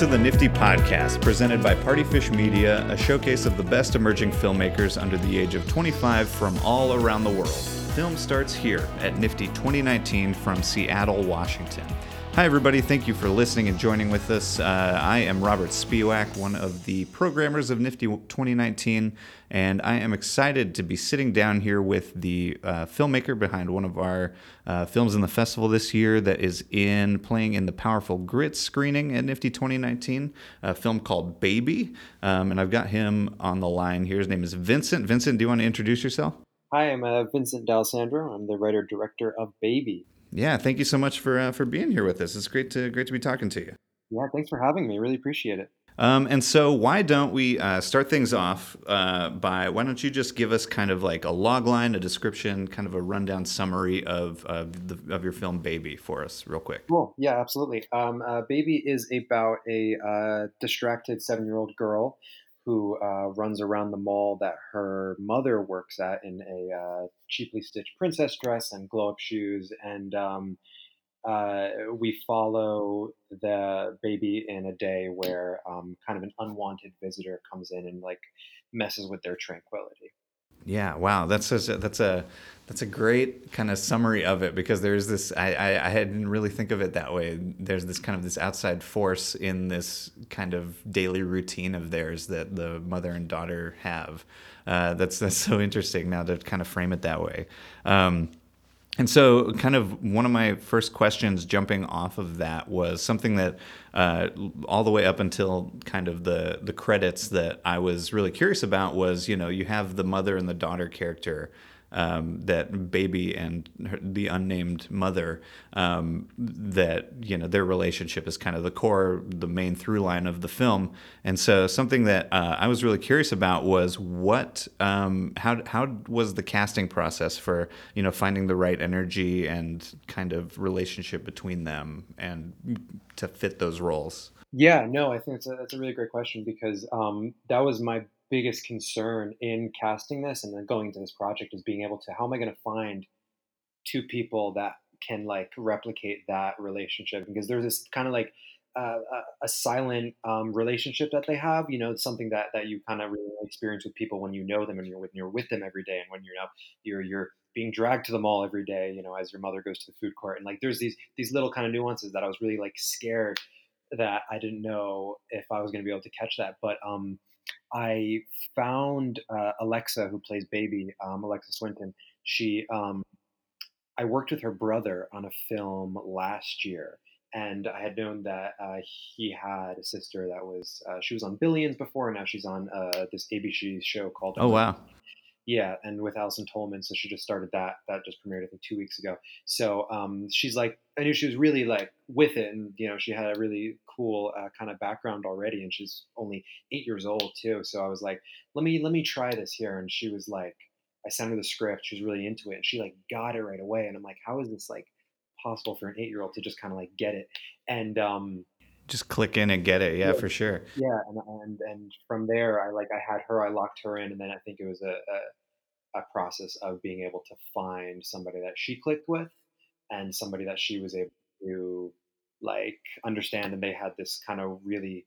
to the NFFTY Podcast, presented by Partyfish Media, a showcase of the best emerging filmmakers under the age of 25 from all around the world. Film starts here at NFFTY 2019 from Seattle, Washington. Hi, everybody. Thank you for listening and joining with us. Uh, I am Robert Speewack, one of the programmers of NFFTY 2019, and I am excited to be sitting down here with the uh, filmmaker behind one of our uh, films in the festival this year that is in playing in the Powerful Grit screening at NFFTY 2019, a film called Baby. Um, and I've got him on the line here. His name is Vincent. Vincent, do you want to introduce yourself? Hi, I'm uh, Vincent D'Alessandro. I'm the writer director of Baby. Yeah, thank you so much for uh, for being here with us. It's great to great to be talking to you. Yeah, thanks for having me. Really appreciate it. Um, and so, why don't we uh, start things off uh, by why don't you just give us kind of like a log line, a description, kind of a rundown summary of of, the, of your film Baby for us, real quick. Cool. Yeah, absolutely. Um, uh, Baby is about a uh, distracted seven year old girl who uh, runs around the mall that her mother works at in a uh, cheaply stitched princess dress and glow up shoes. And um, uh, we follow the baby in a day where um, kind of an unwanted visitor comes in and like messes with their tranquility. Yeah, wow, that's a, that's a that's a great kind of summary of it because there's this I, I, I didn't really think of it that way. There's this kind of this outside force in this kind of daily routine of theirs that the mother and daughter have. Uh, that's that's so interesting now to kind of frame it that way. Um, and so, kind of one of my first questions jumping off of that was something that uh, all the way up until kind of the the credits that I was really curious about was, you know, you have the mother and the daughter character um, that baby and her, the unnamed mother um, that you know their relationship is kind of the core the main through line of the film. And so something that uh, I was really curious about was what um, how how was the casting process for you know finding the right energy and kind of relationship between them and to fit those roles? Yeah no I think a, that's a really great question because um, that was my biggest concern in casting this and then going into this project is being able to how am I going to find two people that can like replicate that relationship because there's this kind of like uh, a, a, silent um, relationship that they have. You know, something that that you kind of really experience with people when you know them and you're with you're with them every day, and when you're you know you're you're being dragged to the mall every day. You know, as your mother goes to the food court, and like there's these these little kind of nuances that I was really like scared that I didn't know if I was going to be able to catch that, but um, I found uh, Alexa, who plays Baby, um, Alexa Swinton. She, um, I worked with her brother on a film last year, and I had known that uh, he had a sister that was uh, she was on Billions before, and now she's on uh, this ABC show called. Oh wow! Yeah, and with Allison Tolman, so she just started that. That just premiered, I think, two weeks ago. So um, she's like, I knew she was really like with it, and you know, she had a really cool uh, kind of background already, and she's only eight years old too. So I was like, let me let me try this here, and she was like, I sent her the script. She was really into it, and she like got it right away. And I'm like, how is this like possible for an eight year old to just kind of like get it? And um, just click in and get it. Yeah, yeah, for sure. Yeah, and, and and from there, I like I had her. I locked her in, and then I think it was a, a, a process of being able to find somebody that she clicked with, and somebody that she was able to like understand, and they had this kind of really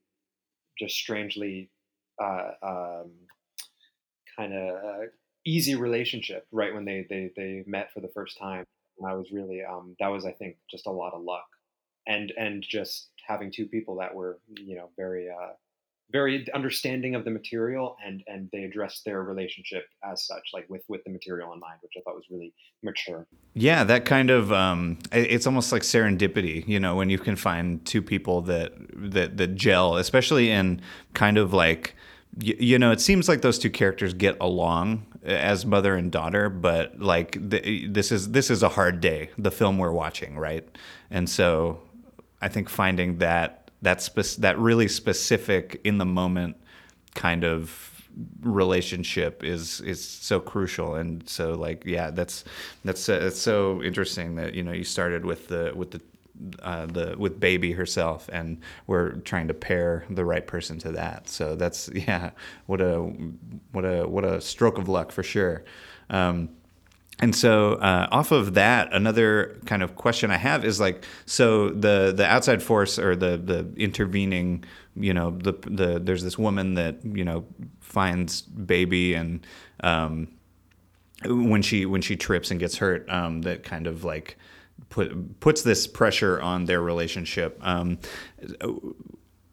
just strangely uh, um, kind of uh, easy relationship right when they, they they met for the first time. And I was really um, that was I think just a lot of luck and and just having two people that were you know very uh, very understanding of the material and and they address their relationship as such like with with the material in mind which i thought was really mature. Yeah that kind of um it's almost like serendipity you know when you can find two people that that that gel especially in kind of like you, you know it seems like those two characters get along as mother and daughter but like the, this is this is a hard day the film we're watching right? And so I think finding that that spe- that really specific in the moment kind of relationship is is so crucial. And so like yeah that's that's uh, it's so interesting that you know you started with the with the uh, the with baby herself and we're trying to pair the right person to that. So that's yeah what a what a what a stroke of luck for sure. Um, and so uh, off of that another kind of question i have is like so the the outside force or the the intervening you know the the there's this woman that you know finds baby and um, when she when she trips and gets hurt um, that kind of like put puts this pressure on their relationship. Um,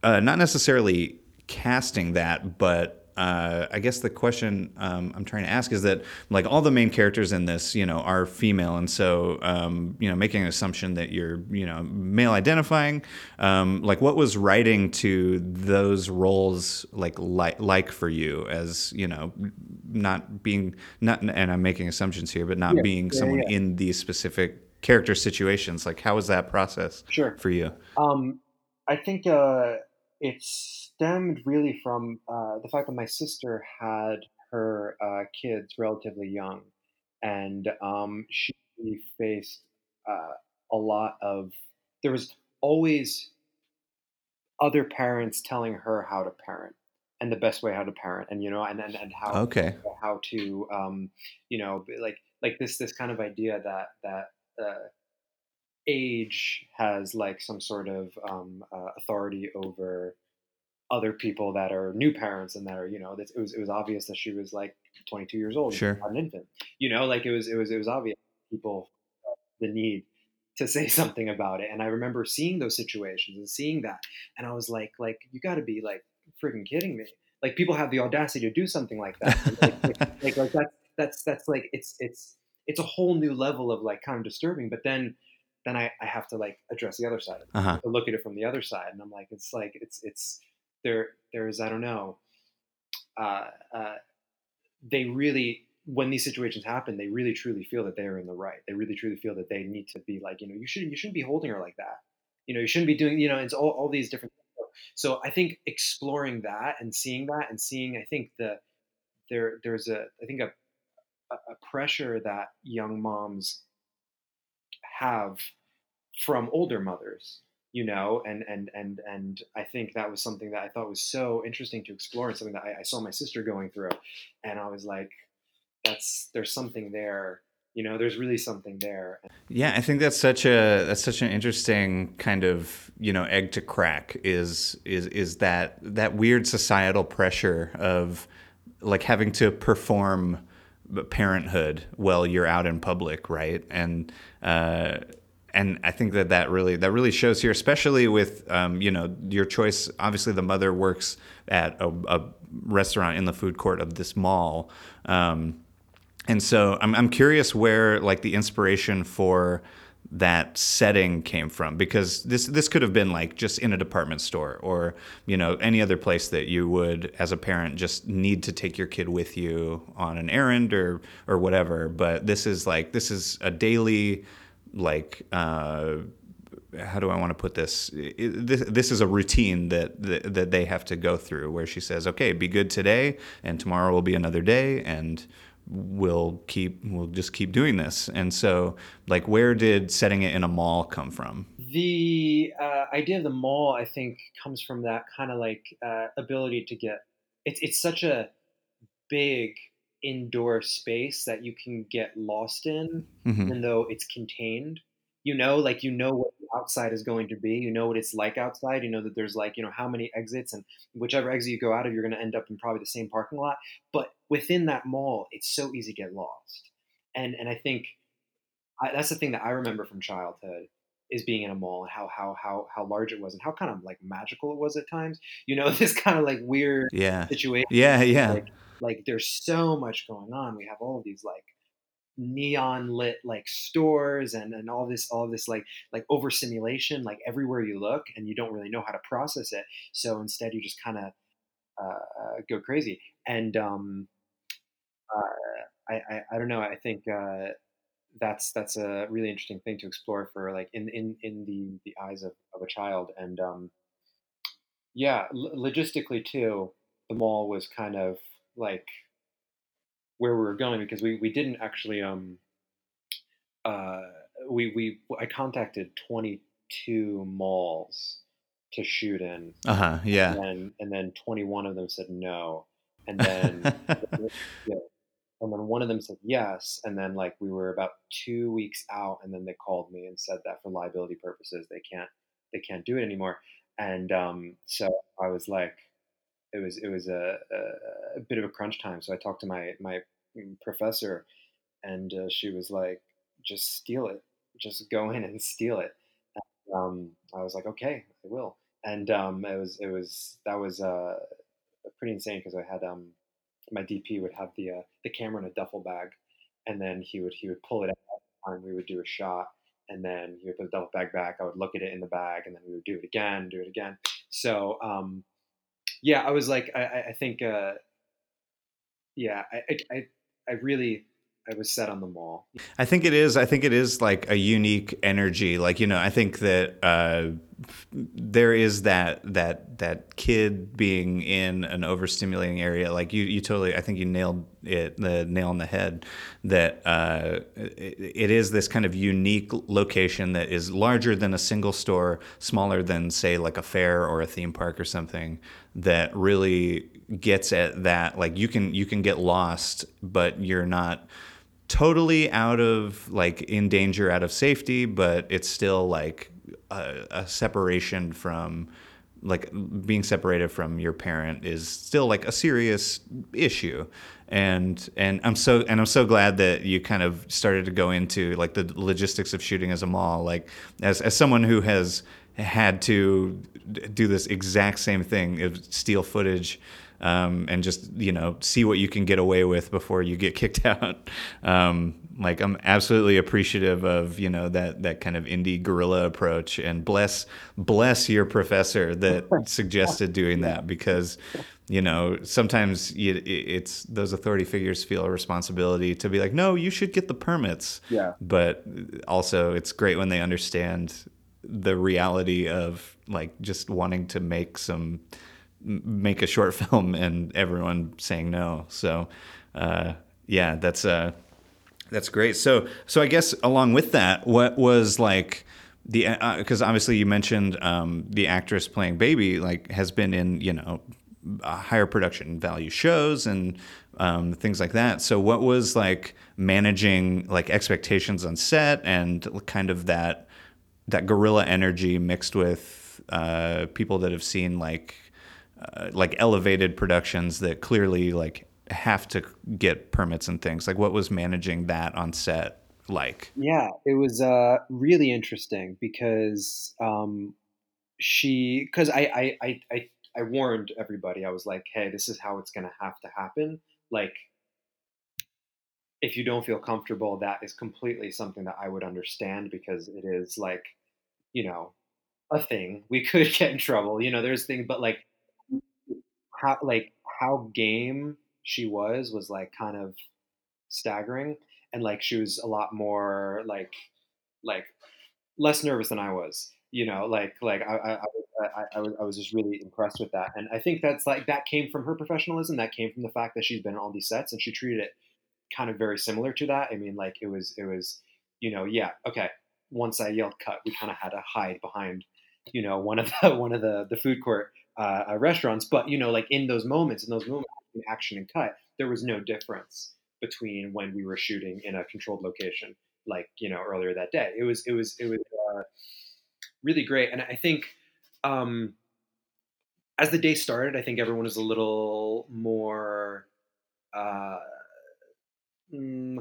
uh, not necessarily casting that but uh, I guess the question um, I'm trying to ask is that like all the main characters in this, you know, are female, and so um, you know, making an assumption that you're you know male identifying, um, like what was writing to those roles like like like for you as you know, not being not, and I'm making assumptions here, but not Yeah, being yeah, someone yeah. in these specific character situations. Like, how was that process Sure. for you? Um, I think uh, it stemmed really from uh, the fact that my sister had her uh, kids relatively young, and um, she faced uh, a lot of. There was always other parents telling her how to parent and the best way how to parent, and you know, and and, and how Okay, how to um, you know like like this this kind of idea that that uh, age has like some sort of um, uh, authority over other people that are new parents and that are you know this, it was it was obvious that she was like 22 years old sure, not an infant. You know like it was it was it was obvious people the need to say something about it. And i remember seeing those situations and seeing that and i was like like you got to be like freaking kidding me. Like people have the audacity to do something like that. Like, like like like that's that's that's like it's it's it's a whole new level of like kind of disturbing but then then I, I have to like address the other side of it. Uh huh, to look at it from the other side and i'm like it's like it's it's there there's i don't know uh, uh, they really when these situations happen they really truly feel that they're in the right. They really truly feel that they need to be like you know you shouldn't you shouldn't be holding her like that. You know you shouldn't be doing you know it's all, all these different so i think exploring that and seeing that and seeing i think the there there's a i think a a pressure that young moms have from older mothers you know and and and and i think that was something that i thought was so interesting to explore and something that i, I saw my sister going through and i was like that's there's something there you know there's really something there Yeah, I think that's such a that's such an interesting kind of you know egg to crack is is is that that weird societal pressure of like having to perform parenthood while you're out in public, right? And uh, and I think that that really that really shows here, especially with um, you know your choice. Obviously, the mother works at a, a restaurant in the food court of this mall. Um, and so I'm I'm curious where like the inspiration for that setting came from because this this could have been like just in a department store or you know any other place that you would as a parent just need to take your kid with you on an errand or or whatever but this is like this is a daily like uh how do I want to put this? This, this is a routine that, that they have to go through, where she says, "Okay, be good today, and tomorrow will be another day, and we'll keep we'll just keep doing this." And so, like, where did setting it in a mall come from? the uh, idea of the mall i think comes from that kind of like uh, ability to get it's it's such a big indoor space that you can get lost in hmm even though it's contained. You know like you know what the outside is going to be you know what it's like outside you know that there's like you know how many exits and whichever exit you go out of you're going to end up in probably the same parking lot. But within that mall it's so easy to get lost. And and i think I, that's the thing that i remember from childhood is being in a mall and how how how how large it was and how kind of like magical it was at times. You know this kind of like weird Yeah, situation yeah, yeah, like like there's so much going on. We have all these like neon lit like stores and and all this all this like like over simulation like everywhere you look and you don't really know how to process it. So instead you just kind of uh, uh, go crazy. And um uh, I, I i don't know i think uh that's that's a really interesting thing to explore for like in in in the the eyes of, of a child. And um yeah l- logistically too the mall was kind of like where we were going because we we didn't actually um uh we we I contacted 22 malls to shoot in. Uh huh, and yeah. then and then 21 of them said no. And then yeah, and then one of them said yes. And then like we were about 2 weeks out and then they called me and said that for liability purposes they can't they can't do it anymore. And um, so I was like, it was it was a, a, a, bit of a crunch time. So I talked to my my professor, and uh, she was like, just steal it, just go in and steal it. And, um, I was like, okay, I will. And um, it was it was that was uh, pretty insane because I had um, my DP would have the uh, the camera in a duffel bag, and then he would he would pull it out, and we would do a shot, and then he would put the duffel bag back. I would look at it in the bag, and then we would do it again, do it again. So um, yeah, I was like, I, I think, uh, yeah, I, I, I really I was set on the mall. I think it is. I think it is like a unique energy. Like you know, I think that uh, there is that that that kid being in an overstimulating area. Like you, you totally. I think you nailed it, the nail on the head. That uh, it, it is this kind of unique location that is larger than a single store, smaller than say like a fair or a theme park or something. That really gets at that. Like you can you can get lost, but you're not totally out of like in danger out of safety but it's still like a, a, separation from like being separated from your parent is still like a serious issue. And and I'm so and I'm so glad that you kind of started to go into like the logistics of shooting as a mall. Like as as someone who has had to do this exact same thing of steal footage um, and just you know see what you can get away with before you get kicked out. Um, like I'm absolutely appreciative of you know that that kind of indie guerrilla approach, and bless bless your professor that suggested doing that because you know sometimes you, it's those authority figures feel a responsibility to be like no you should get the permits yeah but also it's great when they understand the reality of like just wanting to make some make a short film and everyone saying no. So, uh, yeah, that's uh, that's great. So, so I guess along with that, what was like the because uh, obviously you mentioned um, the actress playing Baby like has been in you know higher production value shows and um, things like that. So, what was like managing like expectations on set and kind of that that guerrilla energy mixed with uh, people that have seen like uh, like elevated productions that clearly like have to get permits and things. Like what was managing that on set like? Yeah, it was uh, really interesting because um, she because I, I I I warned everybody. I was like, hey, this is how it's gonna have to happen. Like if you don't feel comfortable, that is completely something that I would understand because it is like, you know, a thing. We could get in trouble. You know, there's things, but like how like how game she was was like kind of staggering and like she was a lot more like like less nervous than I was you know like like I I, I, I, was, I was just really impressed with that and I think that's like that came from her professionalism that came from the fact that she's been on all these sets and she treated it kind of very similar to that. I mean like it was it was you know yeah okay once I yelled cut we kind of had to hide behind you know one of the one of the the food court uh, uh, restaurants. But you know, like in those moments, in those moments, in action and cut, there was no difference between when we were shooting in a controlled location, like you know earlier that day. It was it was it was uh, really great, and I think. Um, as the day started, I think everyone was a little more, uh, mm,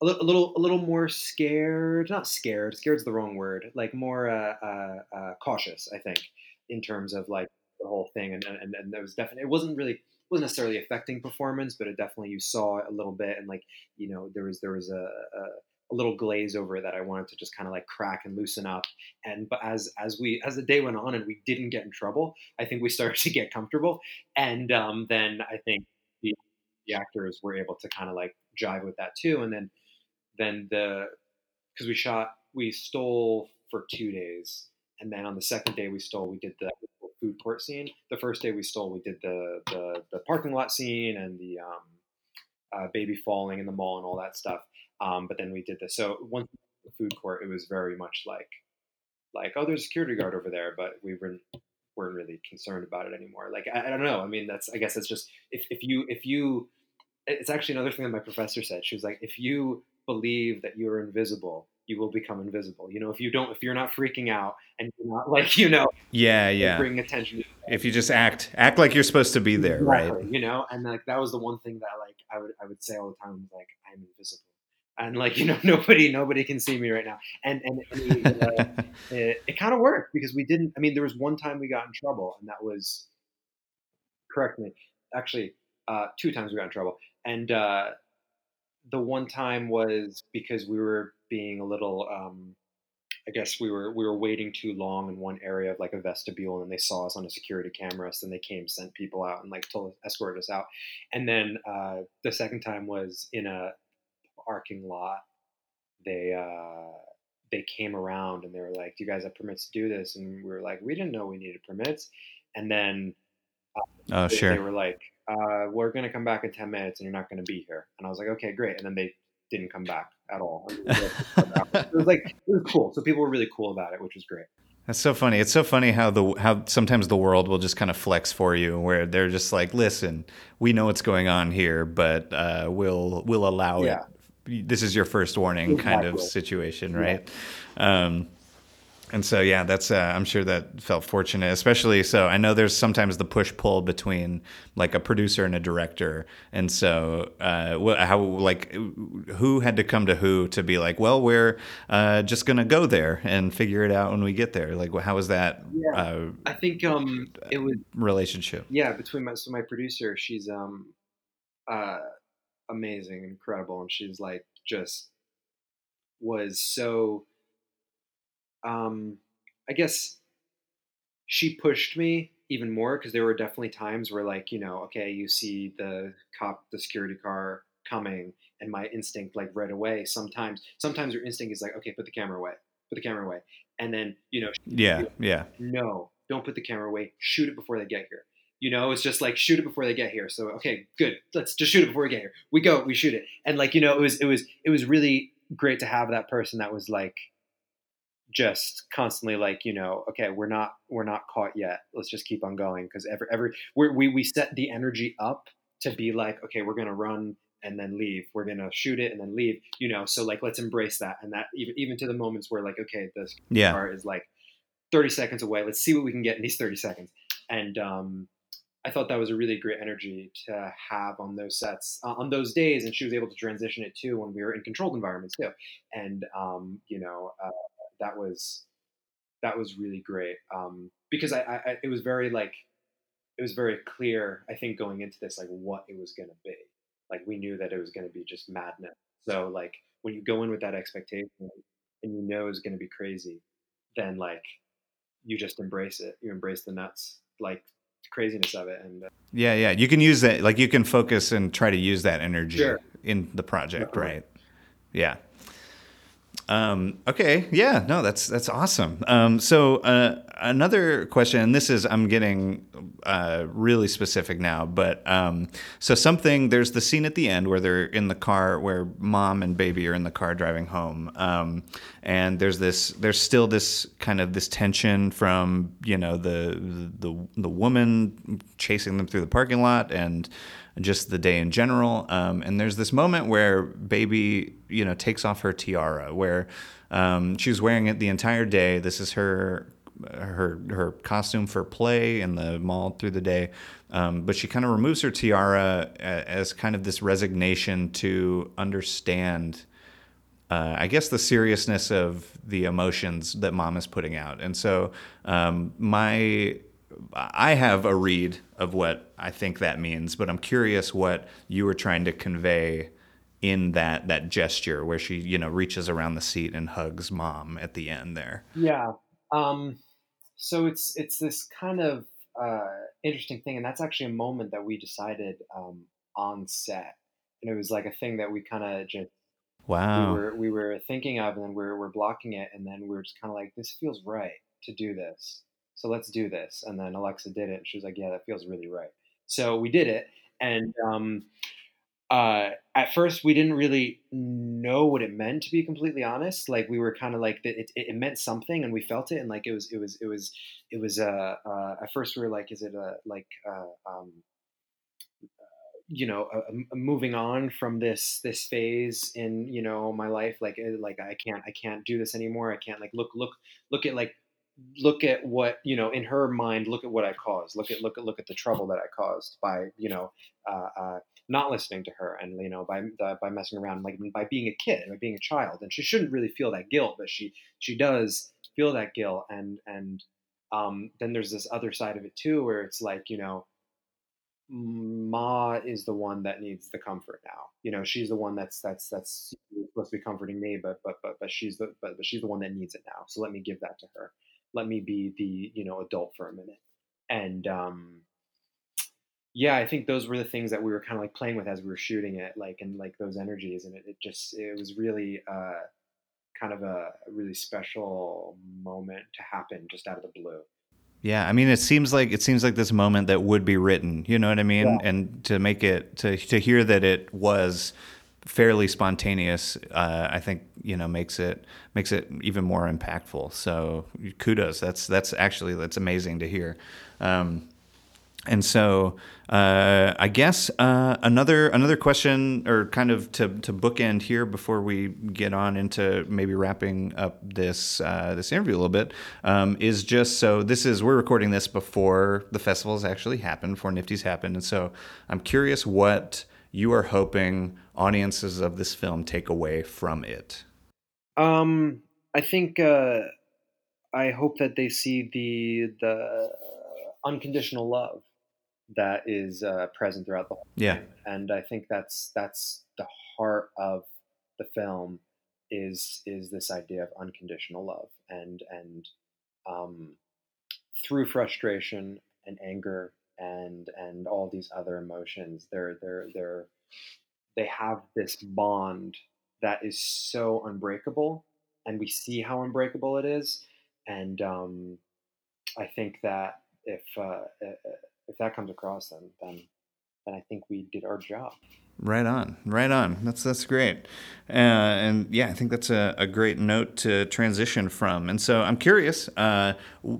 a, little, a little, a little more scared. Not scared. Scared's the wrong word. Like more uh, uh, uh cautious. I think in terms of like the whole thing, and and and there was definitely it wasn't really wasn't necessarily affecting performance, but it definitely you saw it a little bit, and like you know there was there was a, a a little glaze over it that I wanted to just kind of like crack and loosen up. And but as as we as the day went on and we didn't get in trouble, I think we started to get comfortable. And um, then I think the, the actors were able to kind of like jive with that too. And then then the because we shot we stole for two days, and then on the second day we stole we did the food court scene. The first day we stole, we did the the, the parking lot scene and the um, uh, baby falling in the mall and all that stuff. Um, but then we did this. So once the food court, it was very much like like oh, there's a security guard over there, but we weren't weren't really concerned about it anymore. Like I, I don't know. I mean, that's I guess that's just if if you if you it's actually another thing that my professor said. She was like, if you believe that you're invisible, you will become invisible. You know, if you don't, if you're not freaking out and you're not like, you know, yeah, yeah, bring attention. if you just act, act like you're supposed to be there, exactly, right? You know, and like that was the one thing that like I would I would say all the time, like I'm invisible, and like you know nobody nobody can see me right now, and and, and it, uh, it, it kind of worked because we didn't. I mean, there was one time we got in trouble, and that was correct me, actually, uh, two times we got in trouble, and uh, the one time was because we were being a little um, I guess we were we were waiting too long in one area of like a vestibule, and they saw us on a security camera. So then they came, sent people out, and like told escorted us out. And then uh, the second time was in a parking lot. They uh, they came around and they were like, "Do you guys have permits to do this?" And we were like, "We didn't know we needed permits." And then oh, they, sure. they were like, uh, "We're gonna come back in ten minutes, and you're not gonna be here." And I was like, "Okay, great." And then they didn't come back at all. it was like it was cool. So people were really cool about it, which was great. That's so funny. It's so funny how the how sometimes the world will just kind of flex for you, where they're just like, "Listen, we know what's going on here, but uh, we'll we'll allow Yeah. it. This is your first warning, kind of Exactly. situation, Yeah. right?" Um, and so, yeah, that's uh, I'm sure that felt fortunate, especially so. I know there's sometimes the push pull between like a producer and a director, and so uh, wh- how like who had to come to who to be like, well, we're uh, just gonna go there and figure it out when we get there. Like, how was that Yeah. uh, I think um it was relationship? yeah between my so my producer she's um uh amazing incredible and she's like just was so um I guess she pushed me even more because there were definitely times where like you know okay you see the cop the security car coming and my instinct like right away sometimes sometimes your instinct is like okay put the camera away put the camera away and then you know Yeah, yeah, no, don't put the camera away. Shoot it before they get here. You know, it's just like shoot it before they get here. So okay, good. Let's just shoot it before we get here. We go, we shoot it. And like, you know, it was it was it was really great to have that person that was like just constantly like, you know, okay, we're not we're not caught yet. Let's just keep on going because every every we're, we we set the energy up to be like, okay, we're gonna run and then leave. We're gonna shoot it and then leave. You know, so like let's embrace that and that even even to the moments where like, okay, this yeah. car is like 30 seconds away. Let's see what we can get in these 30 seconds. And um, I thought that was a really great energy to have on those sets uh, on those days. And she was able to transition it too when we were in controlled environments too. And um, you know, uh, that was that was really great um, because I, I, it was very like it was very clear. I think going into this like what it was going to be. Like we knew that it was going to be just madness. So like when you go in with that expectation and you know it's going to be crazy, then like you just embrace it. You embrace the nuts, like craziness of it, and uh, Yeah, yeah. You can use that. Like you can focus and try to use that energy Sure. in the project, Definitely. right? Yeah. Um, okay. Yeah. No, that's that's awesome. Um, so uh, another question, and this is I'm getting uh, really specific now, but um, so something. There's the scene at the end where they're in the car, where mom and baby are in the car driving home, um, and there's this. There's still this kind of this tension from you know the the the woman chasing them through the parking lot and just the day in general. Um, and there's this moment where baby, you know, takes off her tiara, where um, she was wearing it the entire day. This is her her her costume for play in the mall through the day. Um, but she kind of removes her tiara as kind of this resignation to understand uh, I guess the seriousness of the emotions that mom is putting out. And so um, my I have a read of what I think that means, but I'm curious what you were trying to convey in that that gesture where she you know reaches around the seat and hugs mom at the end there. yeah. Um, so it's it's this kind of uh, interesting thing, and that's actually a moment that we decided um, on set, and it was like a thing that we kind of just Wow. we were we were thinking of, and then we're we're blocking it, and then we were just kind of like, this feels right to do this, so let's do this. And then Alexa did it, and she was like, yeah, that feels really right. So we did it, and um, uh, at first we didn't really know what it meant to be completely honest. Like we were kind of like it, it, it meant something, and we felt it, and like it was it was it was it was uh, uh at first we were like, is it a like uh, um you know uh, moving on from this this phase in you know my life like uh, like i can't i can't do this anymore i can't like look look look at like look at what you know in her mind look at what i caused look at look at look at the trouble that i caused by you know uh, uh, not listening to her and you know by uh, by messing around like by being a kid by being a child and she shouldn't really feel that guilt but she she does feel that guilt and and um, then there's this other side of it too where it's like you know Ma is the one that needs the comfort now. You know, she's the one that's that's that's supposed to be comforting me, but but but but she's the but, but she's the one that needs it now. So let me give that to her. Let me be the you know adult for a minute. And um, yeah, I think those were the things that we were kind of like playing with as we were shooting it, like and like those energies, and it, it just it was really uh, kind of a really special moment to happen just out of the blue. Yeah, I mean, it seems like it seems like this moment that would be written. You know what I mean? Yeah. And to make it to to hear that it was fairly spontaneous, uh, I think you know makes it makes it even more impactful. So kudos. That's that's actually that's amazing to hear. Um, and so uh, I guess uh, another another question, or kind of to, to bookend here before we get on into maybe wrapping up this uh, this interview a little bit, um, is just so this is we're recording this before the festivals actually happened, before NFFTY's happened, and so I'm curious what you are hoping audiences of this film take away from it. Um, I think uh, I hope that they see the the unconditional love that is uh, present throughout the whole yeah and i think that's that's the heart of the film is is this idea of unconditional love and and um, through frustration and anger and and all these other emotions. They're they're they're they have this bond that is so unbreakable and we see how unbreakable it is and um, i think that if uh, if that comes across, then then then I think we did our job. Right on, right on. That's that's great, uh, and yeah, I think that's a, a great note to transition from. And so I'm curious uh,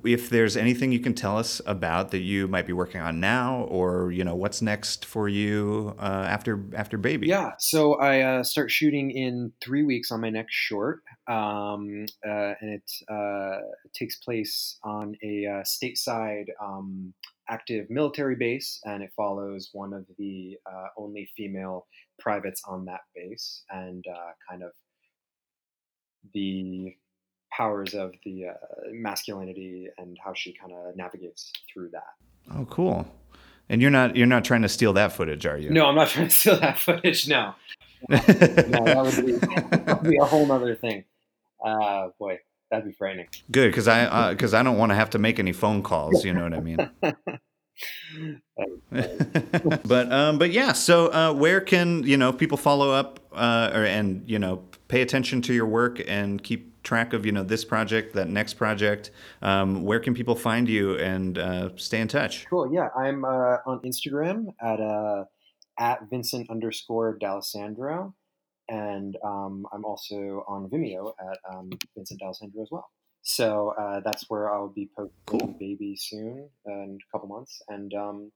if there's anything you can tell us about that you might be working on now, or you know what's next for you uh, after after baby. Yeah, so I uh, start shooting in three weeks on my next short, um, uh, and it, uh, takes place on a stateside. Um, active military base, and it follows one of the uh, only female privates on that base, and uh, kind of the powers of the uh, masculinity and how she kind of navigates through that. Oh, cool! And you're not you're not trying to steal that footage, are you? No, I'm not trying to steal that footage. No, no, that would be, that would be a whole other thing. Uh, boy, that'd be frightening. Good, because I because uh, I don't want to have to make any phone calls. You know what I mean. but um, but yeah. So uh, where can you know people follow up uh, or and you know pay attention to your work and keep track of you know this project, that next project? Um, where can people find you and uh, stay in touch? Cool. Yeah, I'm uh, on Instagram at uh, at Vincent underscore D'Alessandro and um, I'm also on Vimeo at um, Vincent D'Alessandro as well. So uh, that's where I'll be posting cool. Baby soon in a couple months, and um,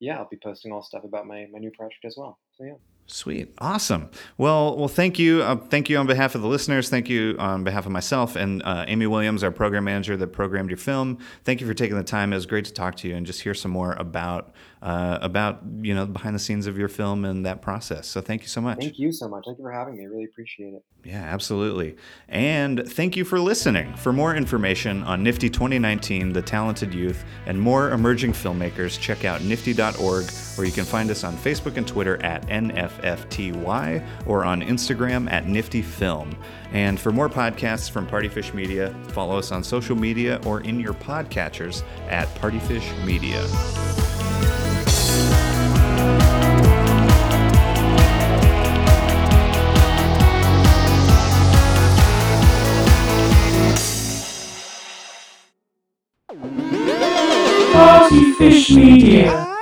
yeah, I'll be posting all stuff about my my new project as well. So yeah. Sweet, awesome. Well, well, thank you, uh, thank you on behalf of the listeners. Thank you on behalf of myself and uh, Amy Williams, our program manager that programmed your film. Thank you for taking the time. It was great to talk to you and just hear some more about uh, about you know behind the scenes of your film and that process. So thank you so much. Thank you so much. Thank you for having me. I really appreciate it. Yeah, absolutely. And thank you for listening. For more information on NFFTY 2019, The Talented Youth, and more emerging filmmakers, check out nffty.org, or you can find us on Facebook and Twitter at NFFTY or on Instagram at NFFTY Film. And for more podcasts from Partyfish Media, follow us on social media or in your podcatchers at Partyfish Media. Partyfish Media.